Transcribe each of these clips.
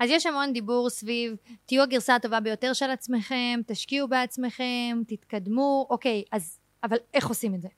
אז יש המון דיבור סביב תהיו הגרסה הטובה ביותר של עצמכם, תשקיעו בעצמכם, תתקדמו, אוקיי, אז אבל איך עושים את זה?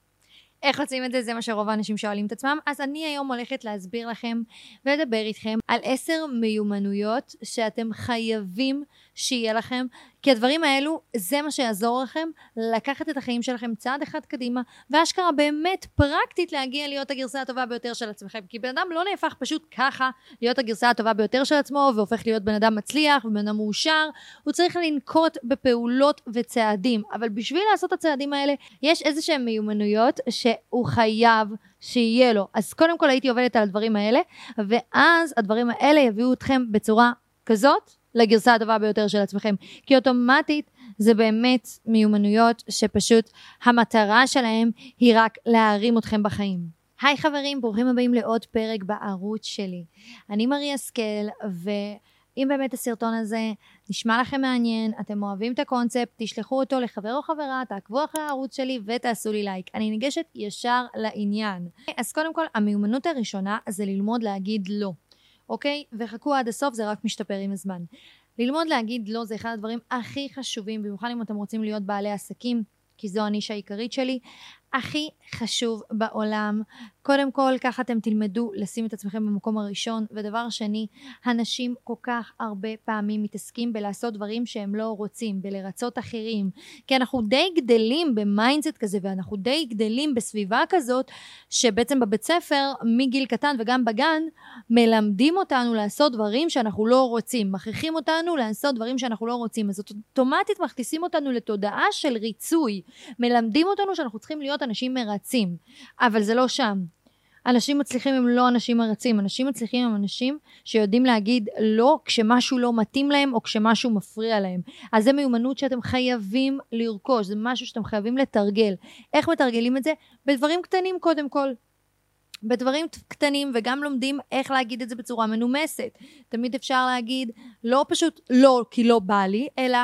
איך עושים את זה? זה מה שרוב האנשים שואלים את עצמם. אז אני היום הולכת להסביר לכם ולדבר איתכם על עשר מיומנויות שאתם חייבים שיהיה לכם, כי הדברים האלו זה מה שיעזור לכם לקחת את החיים שלכם צעד אחד קדימה, ואשכרה באמת פרקטית להגיע להיות הגרסה הטובה ביותר של עצמכם. כי בן אדם לא נהפך פשוט ככה להיות הגרסה הטובה ביותר של עצמו, והופך להיות בן אדם מצליח ובן אדם מאושר, הוא צריך לנקוט בפעולות וצעדים. אבל בשביל לעשות את הצעדים האלה, יש איזה שהם מיומנויות שהוא חייב שיהיה לו. אז קודם כל הייתי עובדת על הדברים האלה, ואז הדברים האלה יביאו אתכם בצורה כזאת לגרסה הטובה ביותר של עצמכם. כי אוטומטית זה באמת מיומנויות שפשוט המטרה שלהם היא רק להרים אתכם בחיים. היי חברים, ברוכים הבאים לעוד פרק בערוץ שלי. אני מרי השכל, ואם באמת הסרטון הזה נשמע לכם מעניין, אתם אוהבים את הקונספט, תשלחו אותו לחבר או חברה, תעקבו אחרי הערוץ שלי ותעשו לי לייק. אני ניגשת ישר לעניין. אז קודם כל, המיומנות הראשונה זה ללמוד להגיד לא. אוקיי? וחכו עד הסוף, זה רק משתפר עם הזמן. ללמוד להגיד לא זה אחד הדברים הכי חשובים, במיוחד אם אתם רוצים להיות בעלי עסקים, כי זו הנישה העיקרית שלי. הכי חשוב בעולם. קודם כל, ככה אתם תלמדו לשים את עצמכם במקום הראשון. ודבר שני, אנשים כל כך הרבה פעמים מתעסקים בלעשות דברים שהם לא רוצים, בלרצות אחרים. כי אנחנו די גדלים ב mindset כזה, ואנחנו די גדלים בסביבה כזאת, שבעצם בבית ספר, מגיל קטן וגם בגן, מלמדים אותנו לעשות דברים שאנחנו לא רוצים. מכריחים אותנו לעשות דברים שאנחנו לא רוצים. אז אוטומטית מכניסים אותנו לתודעה של ריצוי. מלמדים אותנו שאנחנו צריכים להיות אנשים מרצים, אבל זה לא שם. אנשים מצליחים הם לא אנשים מרצים, אנשים מצליחים הם אנשים שיודעים להגיד לא כשמשהו לא מתאים להם או כשמשהו מפריע להם. אז זה מיומנות שאתם חייבים לרכוש, זה משהו שאתם חייבים לתרגל. איך מתרגלים את זה? בדברים קטנים קודם כל. בדברים קטנים וגם לומדים איך להגיד את זה בצורה מנומסת. תמיד אפשר להגיד לא פשוט לא כי לא בא לי, אלא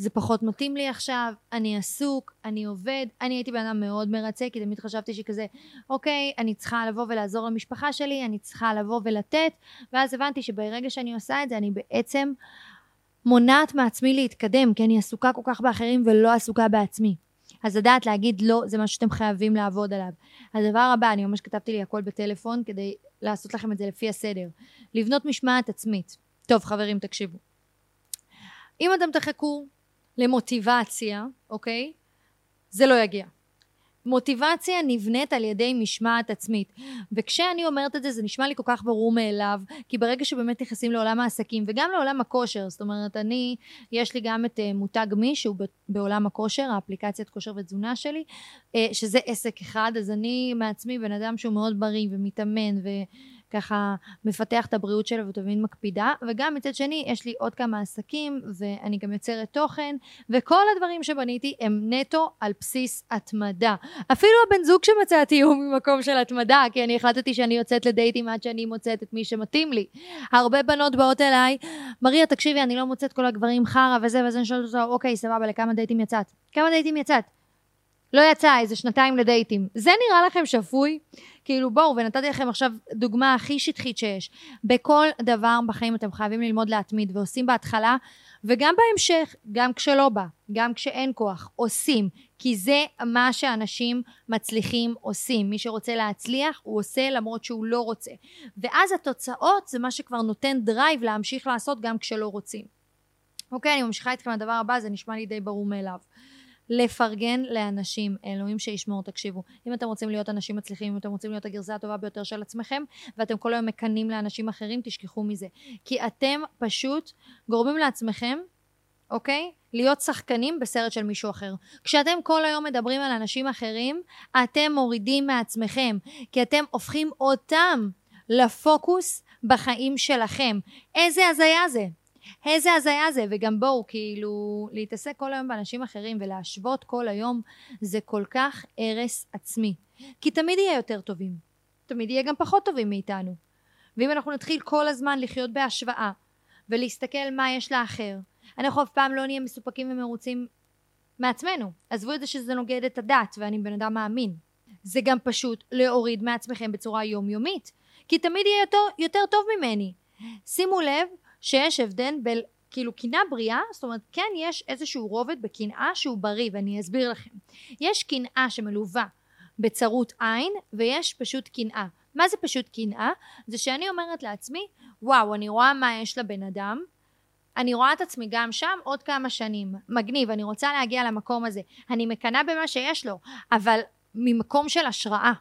זה פחות מתאים לי עכשיו, אני עסוק, אני עובד. אני הייתי בן אדם מאוד מרצה, כי תמיד חשבתי שכזה, אוקיי, אני צריכה לבוא ולעזור למשפחה שלי, אני צריכה לבוא ולתת, ואז הבנתי שברגע שאני עושה את זה, אני בעצם מונעת מעצמי להתקדם, כי אני עסוקה כל כך באחרים ולא עסוקה בעצמי. אז לדעת להגיד לא, זה משהו שאתם חייבים לעבוד עליו. הדבר הבא, אני ממש כתבתי לי הכל בטלפון כדי לעשות לכם את זה לפי הסדר. לבנות משמעת עצמית. טוב, חברים, תקשיבו. אם אתם תחכו למוטיבציה, אוקיי? זה לא יגיע. מוטיבציה נבנית על ידי משמעת עצמית וכשאני אומרת את זה זה נשמע לי כל כך ברור מאליו כי ברגע שבאמת נכנסים לעולם העסקים וגם לעולם הכושר זאת אומרת אני יש לי גם את uh, מותג מי שהוא בעולם הכושר האפליקציית כושר ותזונה שלי uh, שזה עסק אחד אז אני מעצמי בן אדם שהוא מאוד בריא ומתאמן ו... ככה מפתח את הבריאות שלו ותמיד מקפידה וגם מצד שני יש לי עוד כמה עסקים ואני גם יוצרת תוכן וכל הדברים שבניתי הם נטו על בסיס התמדה. אפילו הבן זוג שמצאתי הוא ממקום של התמדה כי אני החלטתי שאני יוצאת לדייטים עד שאני מוצאת את מי שמתאים לי. הרבה בנות באות אליי מריה תקשיבי אני לא מוצאת כל הגברים חרא וזה וזה אני שואלת אותה אוקיי סבבה לכמה דייטים יצאת? כמה דייטים יצאת לא יצא איזה שנתיים לדייטים. זה נראה לכם שפוי? כאילו בואו, ונתתי לכם עכשיו דוגמה הכי שטחית שיש. בכל דבר בחיים אתם חייבים ללמוד להתמיד, ועושים בהתחלה, וגם בהמשך, גם כשלא בא, גם כשאין כוח, עושים. כי זה מה שאנשים מצליחים עושים. מי שרוצה להצליח, הוא עושה למרות שהוא לא רוצה. ואז התוצאות זה מה שכבר נותן drive להמשיך לעשות גם כשלא רוצים. אוקיי, אני ממשיכה איתכם לדבר הבא, זה נשמע לי די ברור מאליו. לפרגן לאנשים, אלוהים שישמור, תקשיבו. אם אתם רוצים להיות אנשים מצליחים, אם אתם רוצים להיות הגרסה הטובה ביותר של עצמכם, ואתם כל היום מקנאים לאנשים אחרים, תשכחו מזה. כי אתם פשוט גורמים לעצמכם, אוקיי? להיות שחקנים בסרט של מישהו אחר. כשאתם כל היום מדברים על אנשים אחרים, אתם מורידים מעצמכם, כי אתם הופכים אותם לפוקוס בחיים שלכם. איזה הזיה זה. איזה הזיה זה, וגם בואו, כאילו, להתעסק כל היום באנשים אחרים ולהשוות כל היום, זה כל כך הרס עצמי. כי תמיד יהיה יותר טובים. תמיד יהיה גם פחות טובים מאיתנו. ואם אנחנו נתחיל כל הזמן לחיות בהשוואה, ולהסתכל מה יש לאחר, אנחנו אף פעם לא נהיה מסופקים ומרוצים מעצמנו. עזבו את זה שזה נוגד את הדת, ואני בן אדם מאמין. זה גם פשוט להוריד מעצמכם בצורה יומיומית. כי תמיד יהיה יותר, יותר טוב ממני. שימו לב שיש הבדל בין כאילו קנאה בריאה, זאת אומרת כן יש איזשהו רובד בקנאה שהוא בריא ואני אסביר לכם. יש קנאה שמלווה בצרות עין ויש פשוט קנאה. מה זה פשוט קנאה? זה שאני אומרת לעצמי וואו אני רואה מה יש לבן אדם אני רואה את עצמי גם שם עוד כמה שנים מגניב אני רוצה להגיע למקום הזה אני מקנאה במה שיש לו אבל ממקום של השראה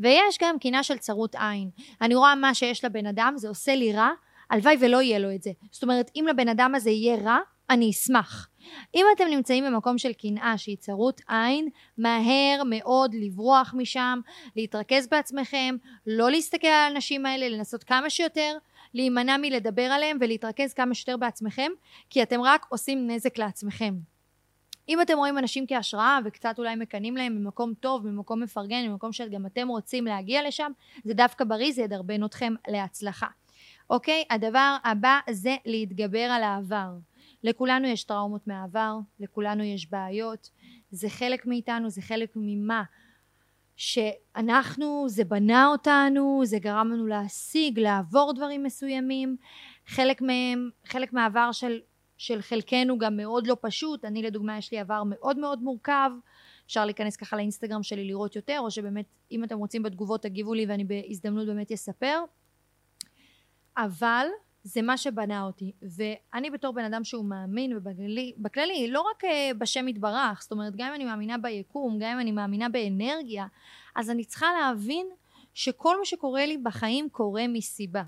ויש גם קנאה של צרות עין אני רואה מה שיש לבן אדם זה עושה לי רע הלוואי ולא יהיה לו את זה. זאת אומרת אם לבן אדם הזה יהיה רע אני אשמח. אם אתם נמצאים במקום של קנאה שהיא צרות עין מהר מאוד לברוח משם להתרכז בעצמכם לא להסתכל על האנשים האלה לנסות כמה שיותר להימנע מלדבר עליהם ולהתרכז כמה שיותר בעצמכם כי אתם רק עושים נזק לעצמכם. אם אתם רואים אנשים כהשראה וקצת אולי מקנאים להם ממקום טוב, ממקום מפרגן, ממקום שגם אתם רוצים להגיע לשם, זה דווקא בריא, זה ידרבן אתכם להצלחה. אוקיי? הדבר הבא זה להתגבר על העבר. לכולנו יש טראומות מהעבר, לכולנו יש בעיות, זה חלק מאיתנו, זה חלק ממה שאנחנו, זה בנה אותנו, זה גרם לנו להשיג, לעבור דברים מסוימים, חלק מהם, חלק מהעבר של, של חלקנו גם מאוד לא פשוט, אני לדוגמה יש לי עבר מאוד מאוד מורכב, אפשר להיכנס ככה לאינסטגרם שלי לראות יותר, או שבאמת אם אתם רוצים בתגובות תגיבו לי ואני בהזדמנות באמת אספר, אבל זה מה שבנה אותי ואני בתור בן אדם שהוא מאמין ובכללי בכללי לא רק אה, בשם יתברך זאת אומרת גם אם אני מאמינה ביקום גם אם אני מאמינה באנרגיה אז אני צריכה להבין שכל מה שקורה לי בחיים קורה מסיבה.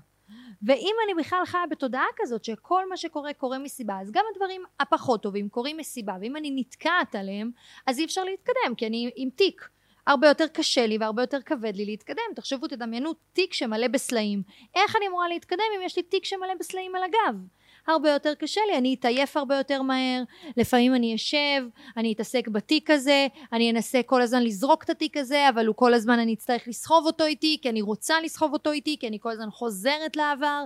ואם אני בכלל חיה בתודעה כזאת שכל מה שקורה קורה מסיבה אז גם הדברים הפחות טובים קורים מסיבה ואם אני נתקעת עליהם אז אי אפשר להתקדם כי אני עם תיק הרבה יותר קשה לי והרבה יותר כבד לי להתקדם. תחשבו, תדמיינו תיק שמלא בסלעים. איך אני אמורה להתקדם אם יש לי תיק שמלא בסלעים על הגב? הרבה יותר קשה לי, אני אתעייף הרבה יותר מהר, לפעמים אני אשב, אני אתעסק בתיק הזה, אני אנסה כל הזמן לזרוק את התיק הזה, אבל הוא כל הזמן אני אצטרך לסחוב אותו איתי, כי אני רוצה לסחוב אותו איתי, כי אני כל הזמן חוזרת לעבר.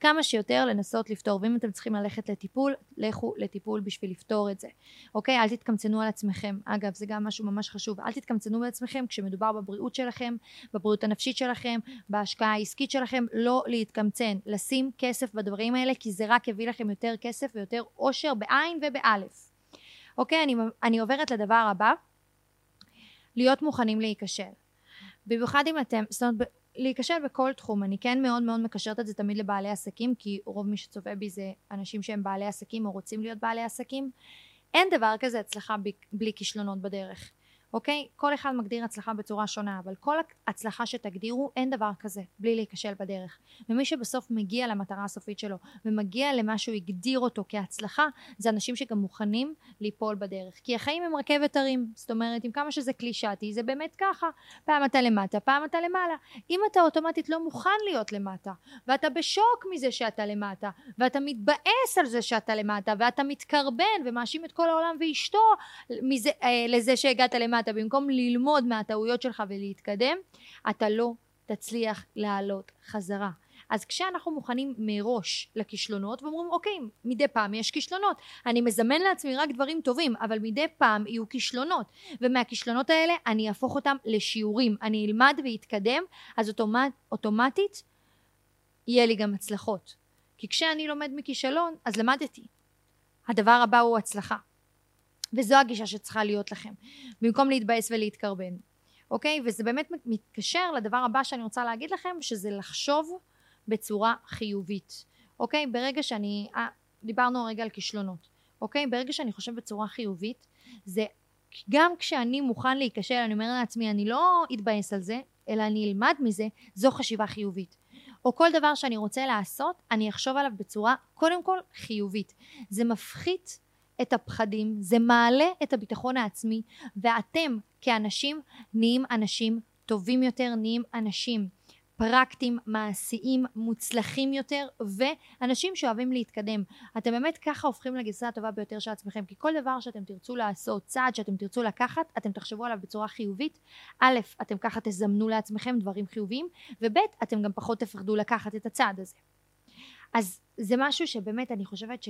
כמה שיותר לנסות לפתור ואם אתם צריכים ללכת לטיפול לכו לטיפול בשביל לפתור את זה. אוקיי? אל תתקמצנו על עצמכם. אגב זה גם משהו ממש חשוב. אל תתקמצנו על עצמכם כשמדובר בבריאות שלכם בבריאות הנפשית שלכם בהשקעה העסקית שלכם. לא להתקמצן. לשים כסף בדברים האלה כי זה רק יביא לכם יותר כסף ויותר עושר בעין ובאלף. אוקיי? אני, אני עוברת לדבר הבא. להיות מוכנים להיכשל. במיוחד אם אתם זאת אומרת להיכשל בכל תחום. אני כן מאוד מאוד מקשרת את זה תמיד לבעלי עסקים כי רוב מי שצופה בי זה אנשים שהם בעלי עסקים או רוצים להיות בעלי עסקים. אין דבר כזה הצלחה בלי כישלונות בדרך אוקיי? כל אחד מגדיר הצלחה בצורה שונה, אבל כל הצלחה שתגדירו אין דבר כזה בלי להיכשל בדרך. ומי שבסוף מגיע למטרה הסופית שלו ומגיע למה שהוא הגדיר אותו כהצלחה, זה אנשים שגם מוכנים ליפול בדרך. כי החיים הם רכבת הרים, זאת אומרת עם כמה שזה קלישאתי זה באמת ככה, פעם אתה למטה, פעם אתה למעלה. אם אתה אוטומטית לא מוכן להיות למטה, ואתה בשוק מזה שאתה למטה, ואתה מתבאס על זה שאתה למטה, ואתה מתקרבן ומאשים את כל העולם ואשתו מזה, אה, לזה שהגעת למטה אתה במקום ללמוד מהטעויות שלך ולהתקדם אתה לא תצליח לעלות חזרה. אז כשאנחנו מוכנים מראש לכישלונות ואומרים אוקיי מדי פעם יש כישלונות. אני מזמן לעצמי רק דברים טובים אבל מדי פעם יהיו כישלונות. ומהכישלונות האלה אני אהפוך אותם לשיעורים. אני אלמד ואתקדם אז אוטומט, אוטומטית יהיה לי גם הצלחות. כי כשאני לומד מכישלון אז למדתי. הדבר הבא הוא הצלחה וזו הגישה שצריכה להיות לכם במקום להתבאס ולהתקרבן אוקיי? וזה באמת מתקשר לדבר הבא שאני רוצה להגיד לכם שזה לחשוב בצורה חיובית אוקיי? ברגע שאני אה, דיברנו הרגע על כישלונות אוקיי? ברגע שאני חושב בצורה חיובית זה גם כשאני מוכן להיכשל אני אומר לעצמי אני לא אתבאס על זה אלא אני אלמד מזה זו חשיבה חיובית. או כל דבר שאני רוצה לעשות אני אחשוב עליו בצורה קודם כל חיובית. זה מפחית את הפחדים, זה מעלה את הביטחון העצמי ואתם כאנשים נהיים אנשים טובים יותר, נהיים אנשים פרקטיים, מעשיים, מוצלחים יותר ואנשים שאוהבים להתקדם. אתם באמת ככה הופכים לגרסה הטובה ביותר של עצמכם כי כל דבר שאתם תרצו לעשות, צעד שאתם תרצו לקחת, אתם תחשבו עליו בצורה חיובית. א', אתם ככה תזמנו לעצמכם דברים חיוביים וב', אתם גם פחות תפחדו לקחת את הצעד הזה. אז זה משהו שבאמת אני חושבת ש...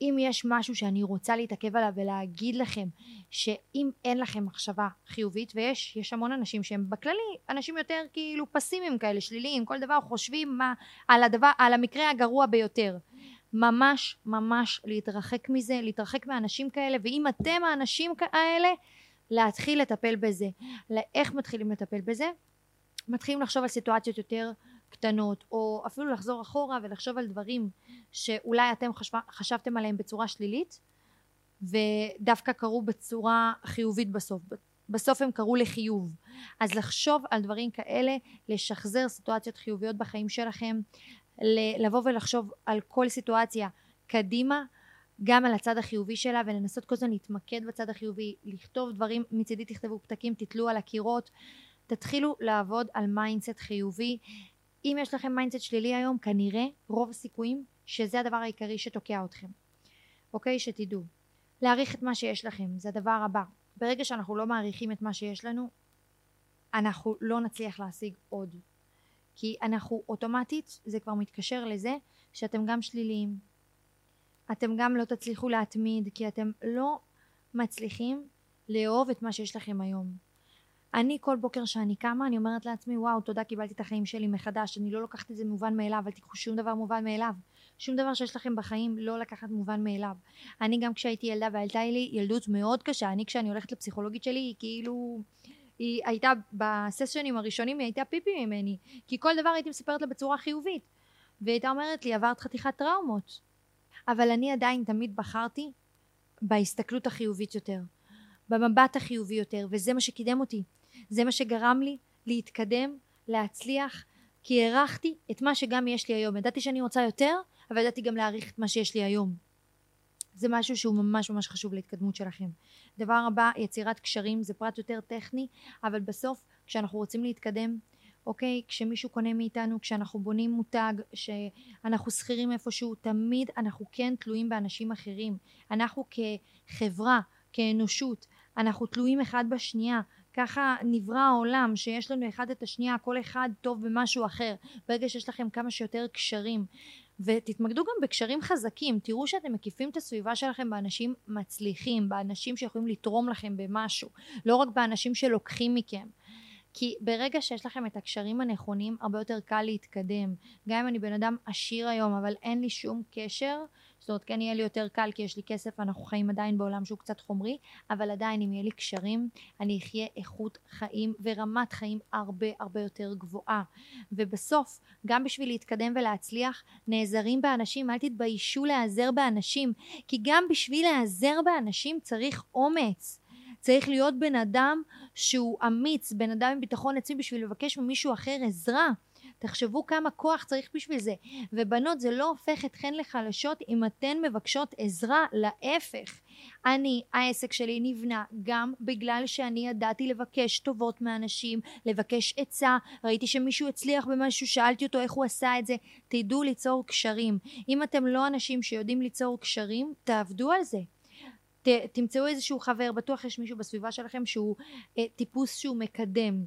אם יש משהו שאני רוצה להתעכב עליו ולהגיד לכם שאם אין לכם מחשבה חיובית ויש יש המון אנשים שהם בכללי אנשים יותר כאילו פסימיים כאלה שליליים כל דבר חושבים מה על הדבר על המקרה הגרוע ביותר ממש ממש להתרחק מזה, להתרחק מאנשים כאלה, ואם אתם האנשים האלה, להתחיל לטפל בזה. איך מתחילים לטפל בזה? מתחילים לחשוב על סיטואציות יותר קטנות, או אפילו לחזור אחורה ולחשוב על דברים שאולי אתם חשב, חשבתם עליהם בצורה שלילית, ודווקא קרו בצורה חיובית בסוף. בסוף הם קרו לחיוב. אז לחשוב על דברים כאלה, לשחזר סיטואציות חיוביות בחיים שלכם, לבוא ולחשוב על כל סיטואציה קדימה, גם על הצד החיובי שלה ולנסות כל הזמן להתמקד בצד החיובי, לכתוב דברים, מצידי תכתבו פתקים, תתלו על הקירות, תתחילו לעבוד על mindset חיובי. אם יש לכם mindset שלילי היום, כנראה רוב הסיכויים שזה הדבר העיקרי שתוקע אתכם. אוקיי? שתדעו. להעריך את מה שיש לכם, זה הדבר הבא. ברגע שאנחנו לא מעריכים את מה שיש לנו, אנחנו לא נצליח להשיג עוד. כי אנחנו אוטומטית, זה כבר מתקשר לזה שאתם גם שליליים. אתם גם לא תצליחו להתמיד, כי אתם לא מצליחים לאהוב את מה שיש לכם היום. אני כל בוקר שאני קמה אני אומרת לעצמי וואו תודה קיבלתי את החיים שלי מחדש. אני לא לוקחת את זה מובן מאליו אל תיקחו שום דבר מובן מאליו. שום דבר שיש לכם בחיים לא לקחת מובן מאליו. אני גם כשהייתי ילדה והייתה לי ילדות מאוד קשה אני כשאני הולכת לפסיכולוגית שלי היא כאילו היא הייתה בסשנים הראשונים היא הייתה פיפי ממני כי כל דבר הייתי מספרת לה בצורה חיובית. והיא הייתה אומרת לי עברת חתיכת טראומות. אבל אני עדיין תמיד בחרתי בהסתכלות החיובית יותר במבט החיובי יותר וזה מה שקידם אותי זה מה שגרם לי להתקדם להצליח כי הערכתי את מה שגם יש לי היום ידעתי שאני רוצה יותר אבל ידעתי גם להעריך את מה שיש לי היום זה משהו שהוא ממש ממש חשוב להתקדמות שלכם. דבר הבא, יצירת קשרים, זה פרט יותר טכני, אבל בסוף כשאנחנו רוצים להתקדם, אוקיי, כשמישהו קונה מאיתנו, כשאנחנו בונים מותג, שאנחנו שכירים איפשהו, תמיד אנחנו כן תלויים באנשים אחרים. אנחנו כחברה, כאנושות, אנחנו תלויים אחד בשנייה. ככה נברא העולם שיש לנו אחד את השנייה כל אחד טוב במשהו אחר ברגע שיש לכם כמה שיותר קשרים. ותתמקדו גם בקשרים חזקים תראו שאתם מקיפים את הסביבה שלכם באנשים מצליחים באנשים שיכולים לתרום לכם במשהו לא רק באנשים שלוקחים מכם. כי ברגע שיש לכם את הקשרים הנכונים הרבה יותר קל להתקדם. גם אם אני בן אדם עשיר היום אבל אין לי שום קשר זאת אומרת כן יהיה לי יותר קל כי יש לי כסף אנחנו חיים עדיין בעולם שהוא קצת חומרי אבל עדיין אם יהיה לי קשרים אני אחיה איכות חיים ורמת חיים הרבה הרבה יותר גבוהה. ובסוף גם בשביל להתקדם ולהצליח נעזרים באנשים אל תתביישו להיעזר באנשים כי גם בשביל להיעזר באנשים צריך אומץ. צריך להיות בן אדם שהוא אמיץ בן אדם עם ביטחון עצמי בשביל לבקש ממישהו אחר עזרה תחשבו כמה כוח צריך בשביל זה. ובנות זה לא הופך אתכן לחלשות אם אתן מבקשות עזרה להפך. אני העסק שלי נבנה גם בגלל שאני ידעתי לבקש טובות מאנשים לבקש עצה. ראיתי שמישהו הצליח במשהו שאלתי אותו איך הוא עשה את זה. תדעו ליצור קשרים. אם אתם לא אנשים שיודעים ליצור קשרים תעבדו על זה. ת, תמצאו איזשהו חבר בטוח יש מישהו בסביבה שלכם שהוא אה, טיפוס שהוא מקדם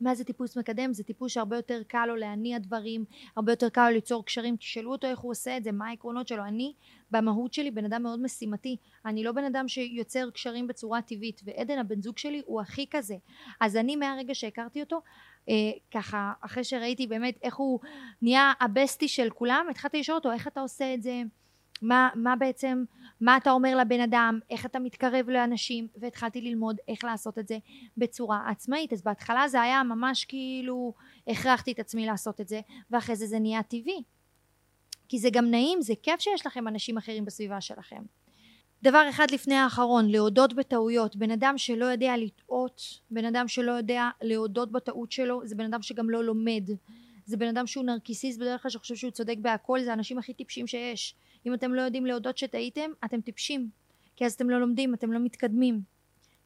מה זה טיפוס מקדם? זה טיפוס שהרבה יותר קל לו להניע דברים, הרבה יותר קל לו ליצור קשרים, תשאלו אותו איך הוא עושה את זה, מה העקרונות שלו. אני במהות שלי בן אדם מאוד משימתי, אני לא בן אדם שיוצר קשרים בצורה טבעית, ועדן הבן זוג שלי הוא הכי כזה. אז אני מהרגע שהכרתי אותו, אה, ככה אחרי שראיתי באמת איך הוא נהיה הבסטי של כולם, התחלתי לשאול אותו איך אתה עושה את זה מה, מה בעצם, מה אתה אומר לבן אדם, איך אתה מתקרב לאנשים, והתחלתי ללמוד איך לעשות את זה בצורה עצמאית. אז בהתחלה זה היה ממש כאילו הכרחתי את עצמי לעשות את זה, ואחרי זה זה נהיה טבעי. כי זה גם נעים, זה כיף שיש לכם אנשים אחרים בסביבה שלכם. דבר אחד לפני האחרון, להודות בטעויות. בן אדם שלא יודע לטעות, בן אדם שלא יודע להודות בטעות שלו, זה בן אדם שגם לא לומד. זה בן אדם שהוא נרקיסיסט בדרך כלל שחושב שהוא צודק בהכל, זה האנשים הכי טיפשים שיש. אם אתם לא יודעים להודות שטעיתם, אתם טיפשים. כי אז אתם לא לומדים, אתם לא מתקדמים.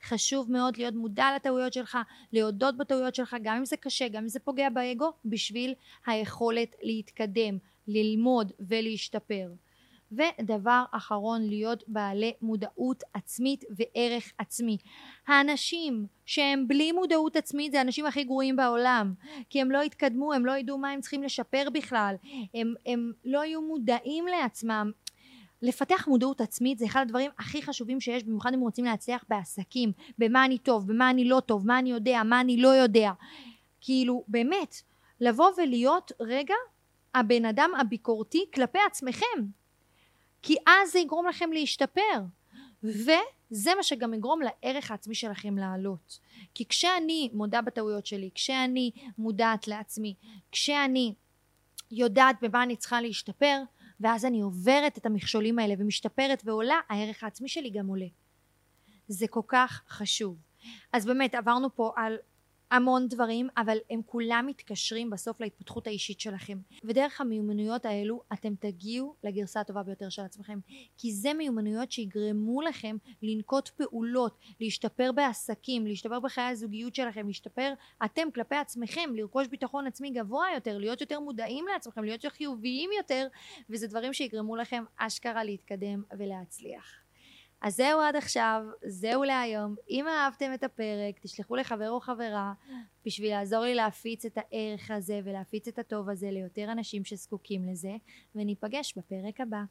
חשוב מאוד להיות מודע לטעויות שלך, להודות בטעויות שלך, גם אם זה קשה, גם אם זה פוגע באגו, בשביל היכולת להתקדם, ללמוד ולהשתפר. ודבר אחרון להיות בעלי מודעות עצמית וערך עצמי. האנשים שהם בלי מודעות עצמית זה האנשים הכי גרועים בעולם כי הם לא התקדמו הם לא ידעו מה הם צריכים לשפר בכלל. הם, הם לא יהיו מודעים לעצמם. לפתח מודעות עצמית זה אחד הדברים הכי חשובים שיש במיוחד אם רוצים להצליח בעסקים במה אני טוב במה אני לא טוב מה אני יודע מה אני לא יודע. כאילו באמת לבוא ולהיות רגע הבן אדם הביקורתי כלפי עצמכם כי אז זה יגרום לכם להשתפר. וזה מה שגם יגרום לערך העצמי שלכם לעלות. כי כשאני מודה בטעויות שלי, כשאני מודעת לעצמי, כשאני יודעת במה אני צריכה להשתפר, ואז אני עוברת את המכשולים האלה ומשתפרת ועולה, הערך העצמי שלי גם עולה. זה כל כך חשוב. אז באמת עברנו פה על המון דברים, אבל הם כולם מתקשרים בסוף להתפתחות האישית שלכם. ודרך המיומנויות האלו אתם תגיעו לגרסה הטובה ביותר של עצמכם. כי זה מיומנויות שיגרמו לכם לנקוט פעולות, להשתפר בעסקים, להשתפר בחיי הזוגיות שלכם, להשתפר אתם כלפי עצמכם, לרכוש ביטחון עצמי גבוה יותר, להיות יותר מודעים לעצמכם, להיות חיוביים יותר, וזה דברים שיגרמו לכם אשכרה להתקדם ולהצליח. אז זהו עד עכשיו, זהו להיום. אם אהבתם את הפרק, תשלחו לחבר או חברה בשביל לעזור לי להפיץ את הערך הזה ולהפיץ את הטוב הזה ליותר אנשים שזקוקים לזה, וניפגש בפרק הבא.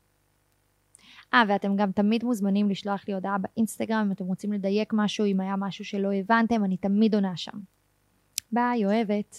אה, ואתם גם תמיד מוזמנים לשלוח לי הודעה באינסטגרם אם אתם רוצים לדייק משהו, אם היה משהו שלא הבנתם, אני תמיד עונה שם. ביי, אוהבת.